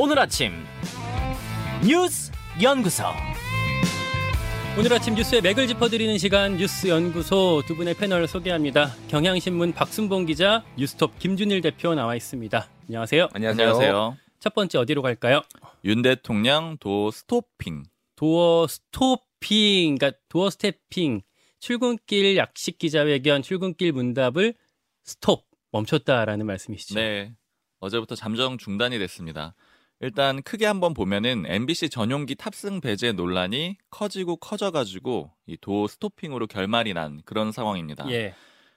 오늘 아침 뉴스 연구소 오늘 아침 뉴스의 맥을 짚어드리는 시간 뉴스 연구소 두 분의 패널 소개합니다. 경향신문 박순봉 기자, 뉴스톱 김준일 대표 나와 있습니다. 안녕하세요. 안녕하세요. 첫 번째 어디로 갈까요? 윤 대통령 door stopping. Door stopping, 그러니까 door stepping, 출근길 약식 기자회견, 출근길 문답을 스톱 멈췄다라는 말씀이시죠? 네. 어제부터 잠정 중단이 됐습니다. 일단 크게 한번 보면은 MBC 전용기 탑승 배제 논란이 커지고 커져가지고 이 도 스토핑으로 결말이 난 그런 상황입니다. 예.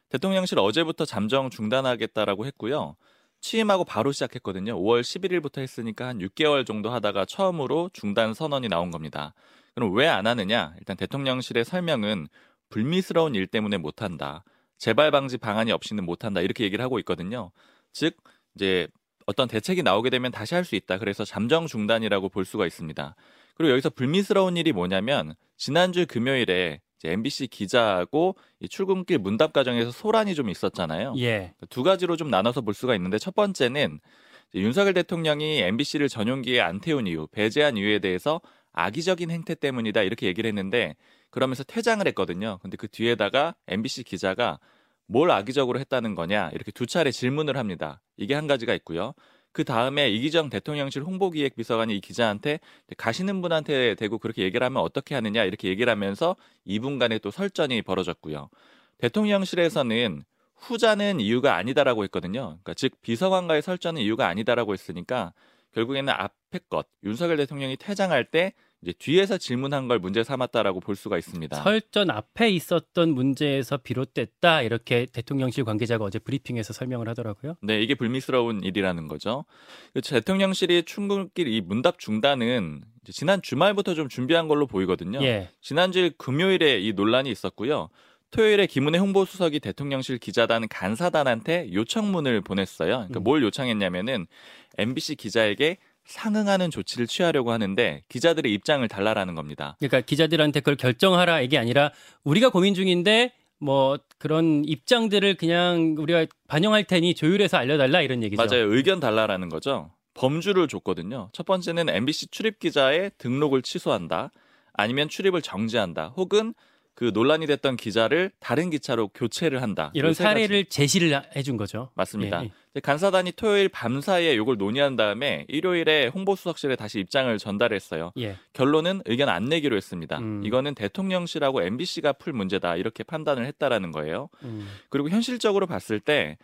대통령실 어제부터 잠정 중단하겠다라고 했고요. 취임하고 바로 시작했거든요. 5월 11일부터 했으니까 한 6개월 정도 하다가 처음으로 중단 선언이 나온 겁니다. 그럼 왜 안 하느냐? 일단 대통령실의 설명은 불미스러운 일 때문에 못한다. 재발 방지 방안이 없이는 못한다. 이렇게 얘기를 하고 있거든요. 즉 이제 어떤 대책이 나오게 되면 다시 할 수 있다. 그래서 잠정 중단이라고 볼 수가 있습니다. 그리고 여기서 불미스러운 일이 뭐냐면 지난주 금요일에 MBC 기자하고 이 출근길 문답 과정에서 소란이 좀 있었잖아요. 예. 두 가지로 좀 나눠서 볼 수가 있는데 첫 번째는 윤석열 대통령이 MBC를 전용기에 안 태운 이유, 배제한 이유에 대해서 악의적인 행태 때문이다 이렇게 얘기를 했는데 그러면서 퇴장을 했거든요. 근데 그 뒤에다가 MBC 기자가 뭘 악의적으로 했다는 거냐 이렇게 두 차례 질문을 합니다. 이게 한 가지가 있고요. 그 다음에 이기정 대통령실 홍보기획비서관이 이 기자한테 가시는 분한테 대고 그렇게 얘기를 하면 어떻게 하느냐 이렇게 얘기를 하면서 2분간의 또 설전이 벌어졌고요. 대통령실에서는 후자는 이유가 아니다라고 했거든요. 그러니까 즉 비서관과의 설전은 이유가 아니다라고 했으니까 결국에는 앞에 것 윤석열 대통령이 퇴장할 때 이제 뒤에서 질문한 걸 문제 삼았다라고 볼 수가 있습니다. 설전 앞에 있었던 문제에서 비롯됐다 이렇게 대통령실 관계자가 어제 브리핑에서 설명을 하더라고요. 네, 이게 불미스러운 일이라는 거죠. 대통령실이 출근길 이 문답 중단은 지난 주말부터 좀 준비한 걸로 보이거든요. 예. 지난주 금요일에 이 논란이 있었고요. 토요일에 김은혜 홍보수석이 대통령실 기자단 간사단한테 요청문을 보냈어요. 그러니까 음. 뭘 요청했냐면은 MBC 기자에게 상응하는 조치를 취하려고 하는데 기자들의 입장을 달라라는 겁니다. 그러니까 기자들한테 그걸 결정하라 이게 아니라 우리가 고민 중인데 뭐 그런 입장들을 그냥 우리가 반영할 테니 조율해서 알려달라 이런 얘기죠. 맞아요. 의견 달라라는 거죠. 범주를 줬거든요. 첫 번째는 MBC 출입 기자의 등록을 취소한다. 아니면 출입을 정지한다. 혹은 그 논란이 됐던 기자를 다른 기차로 교체를 한다. 이런. 사례를 제시를 해준 거죠. 맞습니다. 예, 이제 간사단이 토요일 밤 사이에 이걸 논의한 다음에 일요일에 홍보수석실에 다시 입장을 전달했어요. 예. 결론은 의견 안 내기로 했습니다. 음. 이거는 대통령실하고 MBC가 풀 문제다 이렇게 판단을 했다라는 거예요. 음. 그리고 현실적으로 봤을 때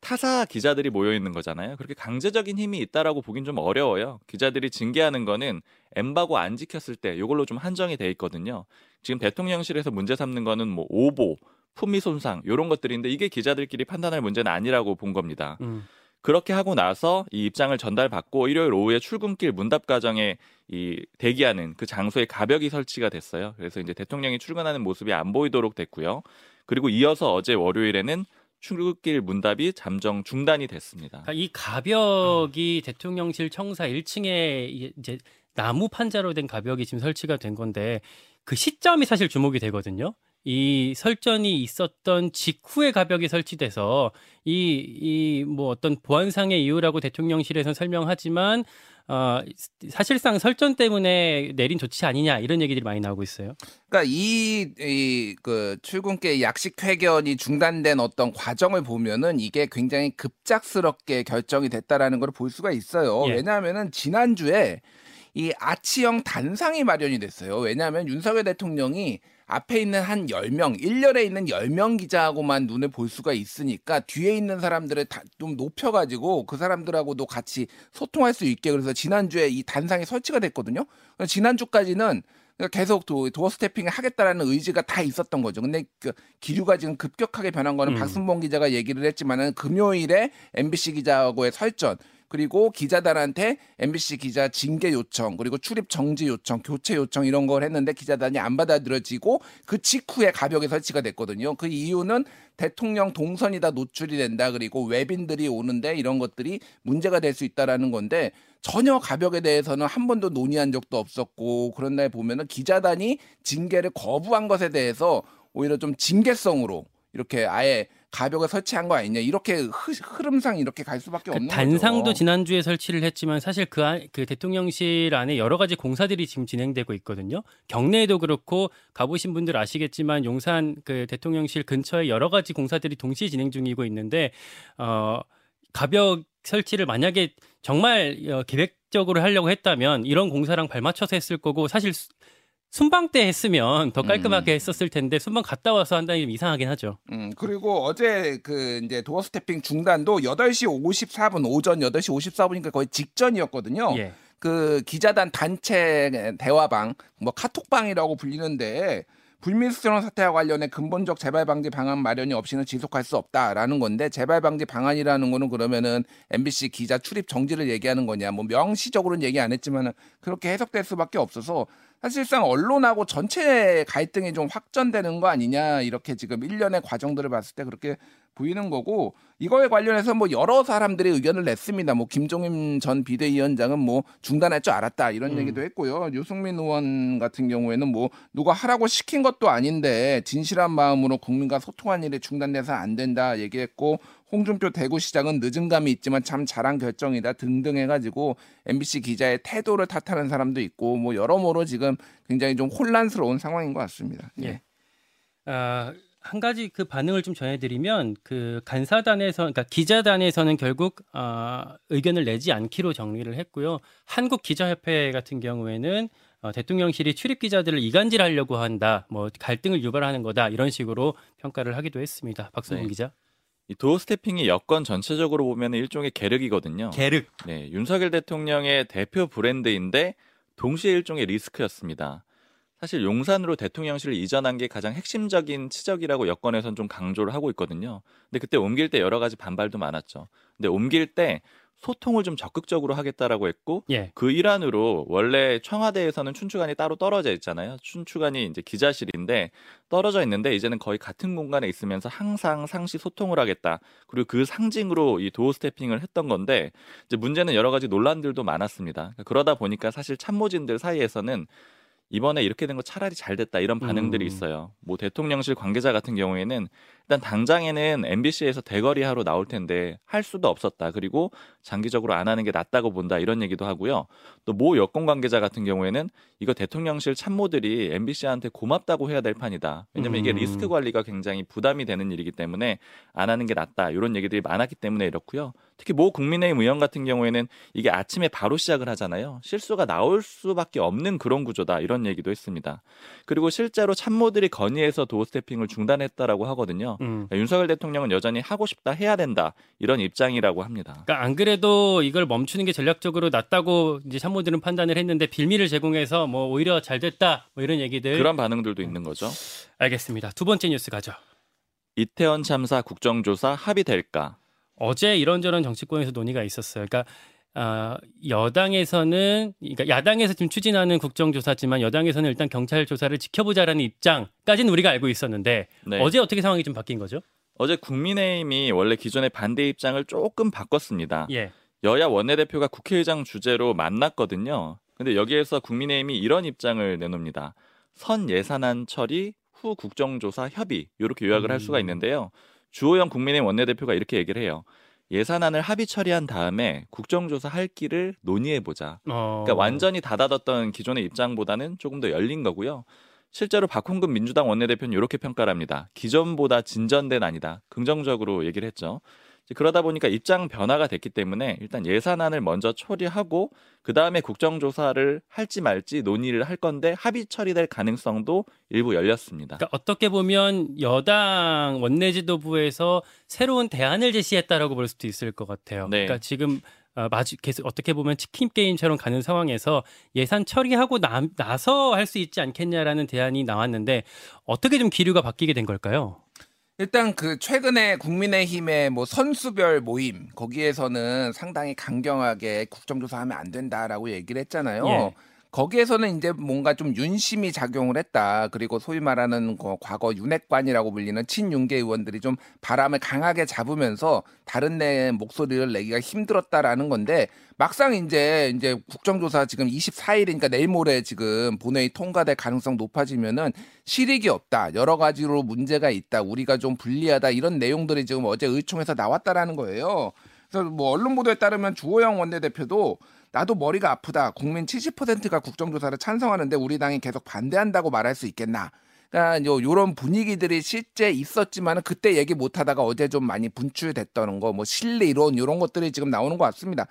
타사 기자들이 모여 있는 거잖아요. 그렇게 강제적인 힘이 있다라고 보긴 좀 어려워요. 기자들이 징계하는 거는 엠바고 안 지켰을 때 이걸로 좀 한정이 돼 있거든요. 지금 대통령실에서 문제 삼는 거는 뭐 오보, 품위 손상 이런 것들인데 이게 기자들끼리 판단할 문제는 아니라고 본 겁니다. 음. 그렇게 하고 나서 이 입장을 전달받고 일요일 오후에 출근길 문답 과정에 이 대기하는 그 장소에 가벽이 설치가 됐어요. 그래서 이제 대통령이 출근하는 모습이 안 보이도록 됐고요. 그리고 이어서 어제 월요일에는 출근길 문답이 잠정 중단이 됐습니다. 그러니까 이 가벽이 대통령실 청사 1층에 이제 나무 판자로 된 가벽이 지금 설치가 된 건데 그 시점이 사실 주목이 되거든요. 이 설전이 있었던 직후에 가벽이 설치돼서 이 이 뭐 어떤 보안상의 이유라고 대통령실에서 설명하지만 어 사실상 설전 때문에 내린 조치 아니냐 이런 얘기들이 많이 나오고 있어요. 그러니까 이 이그 출근길 약식 회견이 중단된 어떤 과정을 보면은 이게 굉장히 급작스럽게 결정이 됐다라는 걸 볼 수가 있어요. 예. 왜냐하면은 지난주에 이 아치형 단상이 마련이 됐어요. 왜냐하면 윤석열 대통령이 앞에 있는 한 10명, 1년에 있는 10명 기자하고만 눈을 볼 수가 있으니까 뒤에 있는 사람들을 다 좀 높여가지고 그 사람들하고도 같이 소통할 수 있게 그래서 지난주에 이 단상이 설치가 됐거든요. 지난주까지는 그러니까 계속 도, 도어 스태핑을 하겠다라는 의지가 다 있었던 거죠. 근데 그 기류가 지금 급격하게 변한 거는 음. 박순봉 기자가 얘기를 했지만은 금요일에 MBC 기자하고의 설전 그리고 기자단한테 MBC 기자 징계 요청 그리고 출입 정지 요청 교체 요청 이런 걸 했는데 기자단이 안 받아들여지고 그 직후에 가벽에 설치가 됐거든요. 그 이유는 대통령 동선이 다 노출이 된다 그리고 외빈들이 오는데 이런 것들이 문제가 될 수 있다라는 건데 전혀 가벽에 대해서는 한 번도 논의한 적도 없었고 그런 날 보면은 기자단이 징계를 거부한 것에 대해서 오히려 좀 징계성으로 이렇게 아예 가벽을 설치한 거 아니냐 이렇게 흐, 흐름상 이렇게 갈 수밖에 그 없는 단상도 거죠. 지난주에 설치를 했지만 사실 그, 안- 그 대통령실 안에 여러 가지 공사들이 지금 진행되고 있거든요. 경내에도 그렇고 가보신 분들 아시겠지만 용산 그 대통령실 근처에 여러 가지 공사들이 동시에 진행 중이고 있는데 어 가벽 설치를 만약에 정말 어, 계획적으로 하려고 했다면 이런 공사랑 발맞춰서 했을 거고 사실 수- 순방 때 했으면 더 깔끔하게 했었을 텐데 순방 갔다 와서 한다니 좀 이상하긴 하죠. 음, 그리고 어제 그 이제 도어 스태핑 중단도 8시 54분 오전 8시 54분이니까 거의 직전이었거든요. 예. 그 기자단 단체 대화방 뭐 카톡방이라고 불리는데 불미스러운 사태와 관련해 근본적 재발 방지 방안 마련이 없이는 지속할 수 없다라는 건데 재발 방지 방안이라는 거는 그러면은 MBC 기자 출입 정지를 얘기하는 거냐 뭐 명시적으로는 얘기 안 했지만은 그렇게 해석될 수밖에 없어서 사실상 언론하고 전체 갈등이 좀 확전되는 거 아니냐 이렇게 지금 일련의 과정들을 봤을 때 그렇게 보이는 거고 이거에 관련해서 뭐 여러 사람들이 의견을 냈습니다. 뭐 김종인 전 비대위원장은 뭐 중단할 줄 알았다 이런 음. 얘기도 했고요. 유승민 의원 같은 경우에는 뭐 누가 하라고 시킨 것도 아닌데 진실한 마음으로 국민과 소통한 일이 중단돼서 안 된다 얘기했고 홍준표 대구시장은 늦은 감이 있지만 참 잘한 결정이다 등등 해가지고 MBC 기자의 태도를 탓하는 사람도 있고 뭐 여러모로 지금 굉장히 좀 혼란스러운 상황인 것 같습니다. 예. 아, 한 가지 그 반응을 좀 전해드리면 그 간사단에서 그러니까 기자단에서는 결국 아, 의견을 내지 않기로 정리를 했고요. 한국 기자협회 같은 경우에는 어, 대통령실이 출입 기자들을 이간질하려고 한다, 뭐 갈등을 유발하는 거다 이런 식으로 평가를 하기도 했습니다. 박수봉 네. 기자. 이 도어 스태핑이 여권 전체적으로 보면 일종의 계륵이거든요. 계륵. 네, 윤석열 대통령의 대표 브랜드인데 동시에 일종의 리스크였습니다. 사실 용산으로 대통령실을 이전한 게 가장 핵심적인 치적이라고 여권에선 좀 강조를 하고 있거든요. 근데 그때 옮길 때 여러 가지 반발도 많았죠. 근데 옮길 때 소통을 좀 적극적으로 하겠다라고 했고 예. 그 일환으로 원래 청와대에서는 춘추관이 따로 떨어져 있잖아요. 춘추관이 이제 기자실인데 떨어져 있는데 이제는 거의 같은 공간에 있으면서 항상 상시 소통을 하겠다. 그리고 그 상징으로 이 도어 스태핑을 했던 건데 이제 문제는 여러 가지 논란들도 많았습니다. 그러다 보니까 사실 참모진들 사이에서는 이번에 이렇게 된 거 차라리 잘 됐다 이런 반응들이 음. 있어요. 뭐 대통령실 관계자 같은 경우에는 일단 당장에는 MBC에서 대거리 하러 나올 텐데 할 수도 없었다. 그리고 장기적으로 안 하는 게 낫다고 본다 이런 얘기도 하고요. 또 모 여권 관계자 같은 경우에는 이거 대통령실 참모들이 MBC한테 고맙다고 해야 될 판이다. 왜냐면 이게 음. 리스크 관리가 굉장히 부담이 되는 일이기 때문에 안 하는 게 낫다. 이런 얘기들이 많았기 때문에 이렇고요. 특히 모 국민의힘 의원 같은 경우에는 이게 아침에 바로 시작을 하잖아요. 실수가 나올 수밖에 없는 그런 구조다. 이런 얘기도 했습니다. 그리고 실제로 참모들이 건의해서 도어 스태핑을 중단했다라고 하거든요. 음. 윤석열 대통령은 여전히 하고 싶다 해야 된다 이런 입장이라고 합니다. 그러니까 안 그래도 이걸 멈추는 게 전략적으로 낫다고 이제 참모들은 판단을 했는데 빌미를 제공해서 뭐 오히려 잘 됐다 뭐 이런 얘기들 그런 반응들도 있는 거죠. 알겠습니다. 두 번째 뉴스 가죠. 이태원 참사 국정조사 합의될까? 어제 이런저런 정치권에서 논의가 있었어요. 그러니까 아, 여당에서는 그러니까 야당에서 지금 추진하는 국정조사지만 여당에서는 일단 경찰 조사를 지켜보자라는 입장까지는 우리가 알고 있었는데 네. 어제 어떻게 상황이 좀 바뀐 거죠? 어제 국민의힘이 원래 기존의 반대 입장을 조금 바꿨습니다. 예. 여야 원내대표가 국회의장 주재로 만났거든요. 근데 여기에서 국민의힘이 이런 입장을 내놉니다. 선 예산안 처리 후 국정조사 협의 이렇게 요약을 할 수가 음. 있는데요. 주호영 국민의힘 원내대표가 이렇게 얘기를 해요. 예산안을 합의 처리한 다음에 국정조사 할 길을 논의해 보자. 어... 그러니까 완전히 닫아뒀던 기존의 입장보다는 조금 더 열린 거고요. 실제로 박홍근 민주당 원내대표는 이렇게 평가를 합니다. 기존보다 진전된 아니다. 긍정적으로 얘기를 했죠. 그러다 보니까 입장 변화가 됐기 때문에 일단 예산안을 먼저 처리하고 그 다음에 국정조사를 할지 말지 논의를 할 건데 합의 처리될 가능성도 일부 열렸습니다. 그러니까 어떻게 보면 여당 원내지도부에서 새로운 대안을 제시했다라고 볼 수도 있을 것 같아요. 네. 그러니까 지금 어, 마주 계속 어떻게 보면 치킨 게임처럼 가는 상황에서 예산 처리하고 나, 나서 할 수 있지 않겠냐라는 대안이 나왔는데 어떻게 좀 기류가 바뀌게 된 걸까요? 일단 그 최근에 국민의힘의 뭐 선수별 모임 거기에서는 상당히 강경하게 국정조사하면 안 된다라고 얘기를 했잖아요. 예. 거기에서는 이제 뭔가 좀 윤심이 작용을 했다. 그리고 소위 말하는 그 과거 윤핵관이라고 불리는 친윤계 의원들이 좀 바람을 강하게 잡으면서 다른 내 목소리를 내기가 힘들었다라는 건데 막상 이제 이제 국정조사 지금 24일이니까 내일 모레 지금 본회의 통과될 가능성 높아지면은 실익이 없다. 여러 가지로 문제가 있다. 우리가 좀 불리하다. 이런 내용들이 지금 어제 의총에서 나왔다라는 거예요. 그래서 뭐 언론 보도에 따르면 주호영 원내대표도 나도 머리가 아프다. 국민 70%가 국정조사를 찬성하는데 우리 당이 계속 반대한다고 말할 수 있겠나. 그러니까 요 요런 분위기들이 실제 있었지만은 그때 얘기 못 하다가 어제 좀 많이 분출됐다는 거, 뭐 실리 이론 이런 것들이 지금 나오는 것 같습니다.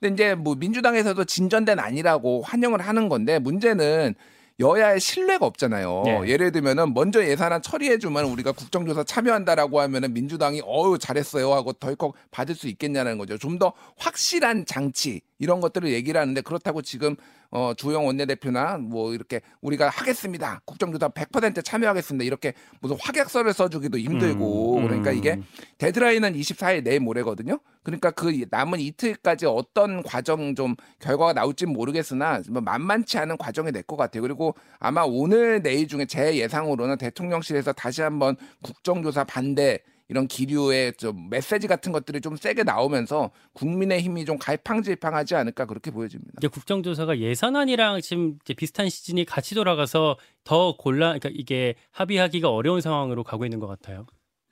근데 이제 뭐 민주당에서도 진전된 아니라고 환영을 하는 건데 문제는 여야의 신뢰가 없잖아요. 네. 예를 들면은 먼저 예산안 처리해주면 우리가 국정조사 참여한다라고 하면은 민주당이 어유 잘했어요 하고 덜컥 받을 수 있겠냐는 거죠. 좀 더 확실한 장치 이런 것들을 얘기를 하는데 그렇다고 지금 어 주영 원내대표나 뭐 이렇게 우리가 하겠습니다. 국정조사 100% 참여하겠습니다. 이렇게 무슨 확약서를 써주기도 힘들고 음, 음. 그러니까 이게 데드라인은 24일 내일 모레거든요. 그러니까 그 남은 이틀까지 어떤 과정 좀 결과가 나올지 모르겠으나 뭐 만만치 않은 과정이 될 것 같아요. 그리고 아마 오늘 내일 중에 제 예상으로는 대통령실에서 다시 한번 국정조사 반대 이런 기류의 좀 메시지 같은 것들이 좀 세게 나오면서 국민의 힘이 좀 갈팡질팡하지 않을까 그렇게 보여집니다. 이제 국정조사가 예산안이랑 지금 이제 비슷한 시즌이 같이 돌아가서 더 곤란, 그러니까 이게 합의하기가 어려운 상황으로 가고 있는 것 같아요.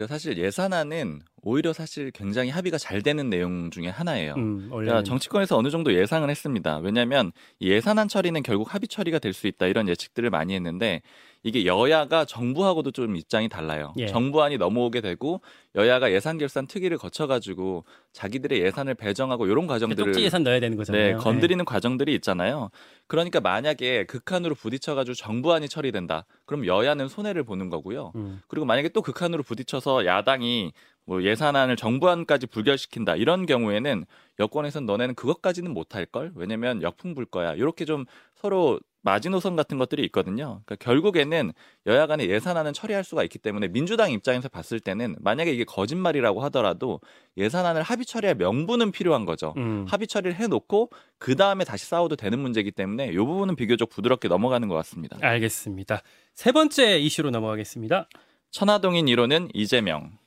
사실 예산안은 오히려 사실 굉장히 합의가 잘 되는 내용 중에 하나예요. 음, 그러니까 정치권에서 어느 정도 예상을 했습니다. 왜냐하면 이 예산안 처리는 결국 합의 처리가 될 수 있다 이런 예측들을 많이 했는데 이게 여야가 정부하고도 좀 입장이 달라요. 예. 정부안이 넘어오게 되고 여야가 예산 결산 특위를 거쳐가지고 자기들의 예산을 배정하고 이런 과정들을 쪽지 예산 넣어야 되는 거잖아요. 네, 건드리는 과정들이 있잖아요. 그러니까 만약에 극한으로 부딪혀가지고 정부안이 처리된다. 그럼 여야는 손해를 보는 거고요. 네. 음. 그리고 만약에 또 극한으로 부딪혀서 야당이 뭐 예산안을 정부안까지 불결시킨다 이런 경우에는 여권에선 너네는 그것까지는 못할 걸 왜냐면 역풍 불 거야 이렇게 좀 서로 마지노선 같은 것들이 있거든요. 그러니까 결국에는 여야 간의 예산안은 처리할 수가 있기 때문에 민주당 입장에서 봤을 때는 만약에 이게 거짓말이라고 하더라도 예산안을 합의 처리할 명분은 필요한 거죠. 음. 합의 처리를 해놓고 그 다음에 다시 싸워도 되는 문제이기 때문에 이 부분은 비교적 부드럽게 넘어가는 것 같습니다. 알겠습니다. 세 번째 이슈로 넘어가겠습니다. 천하동인 1호는 이재명.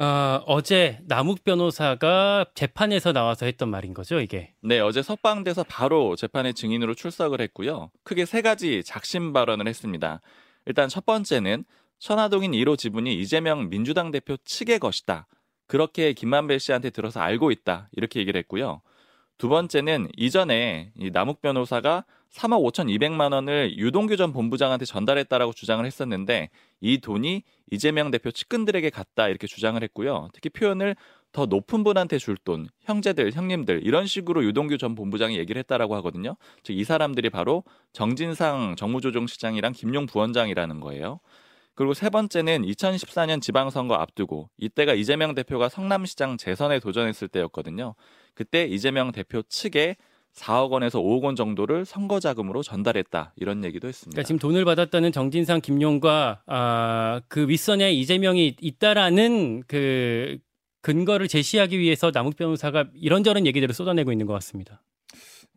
어, 어제 남욱 변호사가 재판에서 나와서 했던 말인 거죠, 이게. 네, 어제 석방돼서 바로 재판의 증인으로 출석을 했고요. 크게 세 가지 작심 발언을 했습니다. 일단 첫 번째는 천하동인 1호 지분이 이재명 민주당 대표 측의 것이다. 그렇게 김만배 씨한테 들어서 알고 있다. 이렇게 얘기를 했고요. 두 번째는 이전에 이 남욱 변호사가 3억 5,200만 원을 유동규 전 본부장한테 전달했다라고 주장을 했었는데 이 돈이 이재명 대표 측근들에게 갔다 이렇게 주장을 했고요. 특히 표현을 더 높은 분한테 줄 돈, 형제들, 형님들 이런 식으로 유동규 전 본부장이 얘기를 했다라고 하거든요. 즉 이 사람들이 바로 정진상 정무조정시장이랑 김용 부원장이라는 거예요. 그리고 세 번째는 2014년 지방선거 앞두고 이때가 이재명 대표가 성남시장 재선에 도전했을 때였거든요. 그때 이재명 대표 측에 4억 원에서 5억 원 정도를 선거 자금으로 전달했다 이런 얘기도 했습니다. 그러니까 지금 돈을 받았다는 정진상, 김용과 아, 그 윗선에 이재명이 있다라는 그 근거를 제시하기 위해서 남욱 변호사가 이런저런 얘기들을 쏟아내고 있는 것 같습니다.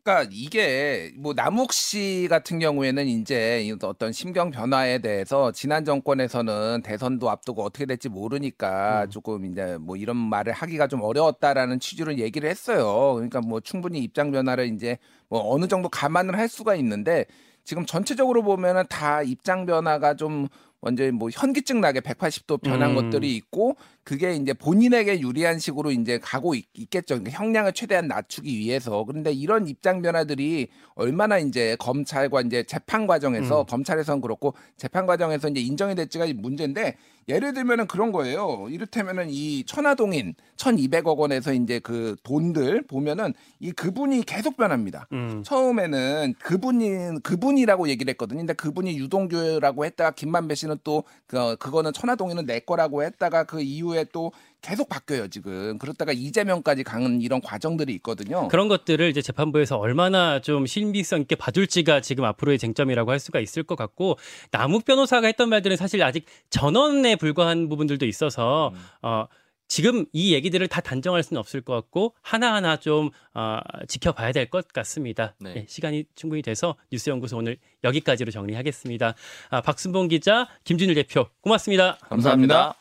그러니까 이게 뭐 남욱 씨 같은 경우에는 이제 이 어떤 심경 변화에 대해서 지난 정권에서는 대선도 앞두고 어떻게 될지 모르니까 음. 조금 이제 뭐 이런 말을 하기가 좀 어려웠다라는 취지로 얘기를 했어요. 그러니까 뭐 충분히 입장 변화를 이제 뭐 어느 정도 감안을 할 수가 있는데 지금 전체적으로 보면은 다 입장 변화가 좀 완전히 뭐 현기증 나게 180도 변한 음. 것들이 있고 그게 이제 본인에게 유리한 식으로 이제 가고 있, 겠죠 그러니까 형량을 최대한 낮추기 위해서. 그런데 이런 입장 변화들이 얼마나 이제 검찰과 이제 재판 과정에서 음. 검찰에선 그렇고 재판 과정에서 이제 인정이 될지가 문제인데 예를 들면은 그런 거예요. 이를테면은 이 천하동인 1,200억 원에서 이제 그 돈들 보면은 이 그분이 계속 변합니다. 음. 처음에는 그분이 그분이라고 얘기를 했거든요. 근데 그분이 유동규라고 했다가 김만배 씨는 또 그, 그거는 천하동이는 내 거라고 했다가 그 이후 에 또 계속 바뀌어요 지금. 그러다가 이재명까지 가는 이런 과정들이 있거든요. 그런 것들을 이제 재판부에서 얼마나 좀 신빙성 있게 봐줄지가 지금 앞으로의 쟁점이라고 할 수가 있을 것 같고 남욱 변호사가 했던 말들은 사실 아직 전언에 불과한 부분들도 있어서 음. 어. 지금 이 얘기들을 다 단정할 수는 없을 것 같고 하나하나 좀 어, 지켜봐야 될 것 같습니다. 네. 예, 시간이 충분히 돼서 뉴스연구소 오늘 여기까지로 정리하겠습니다. 아, 박순봉 기자, 김준일 대표 고맙습니다. 감사합니다.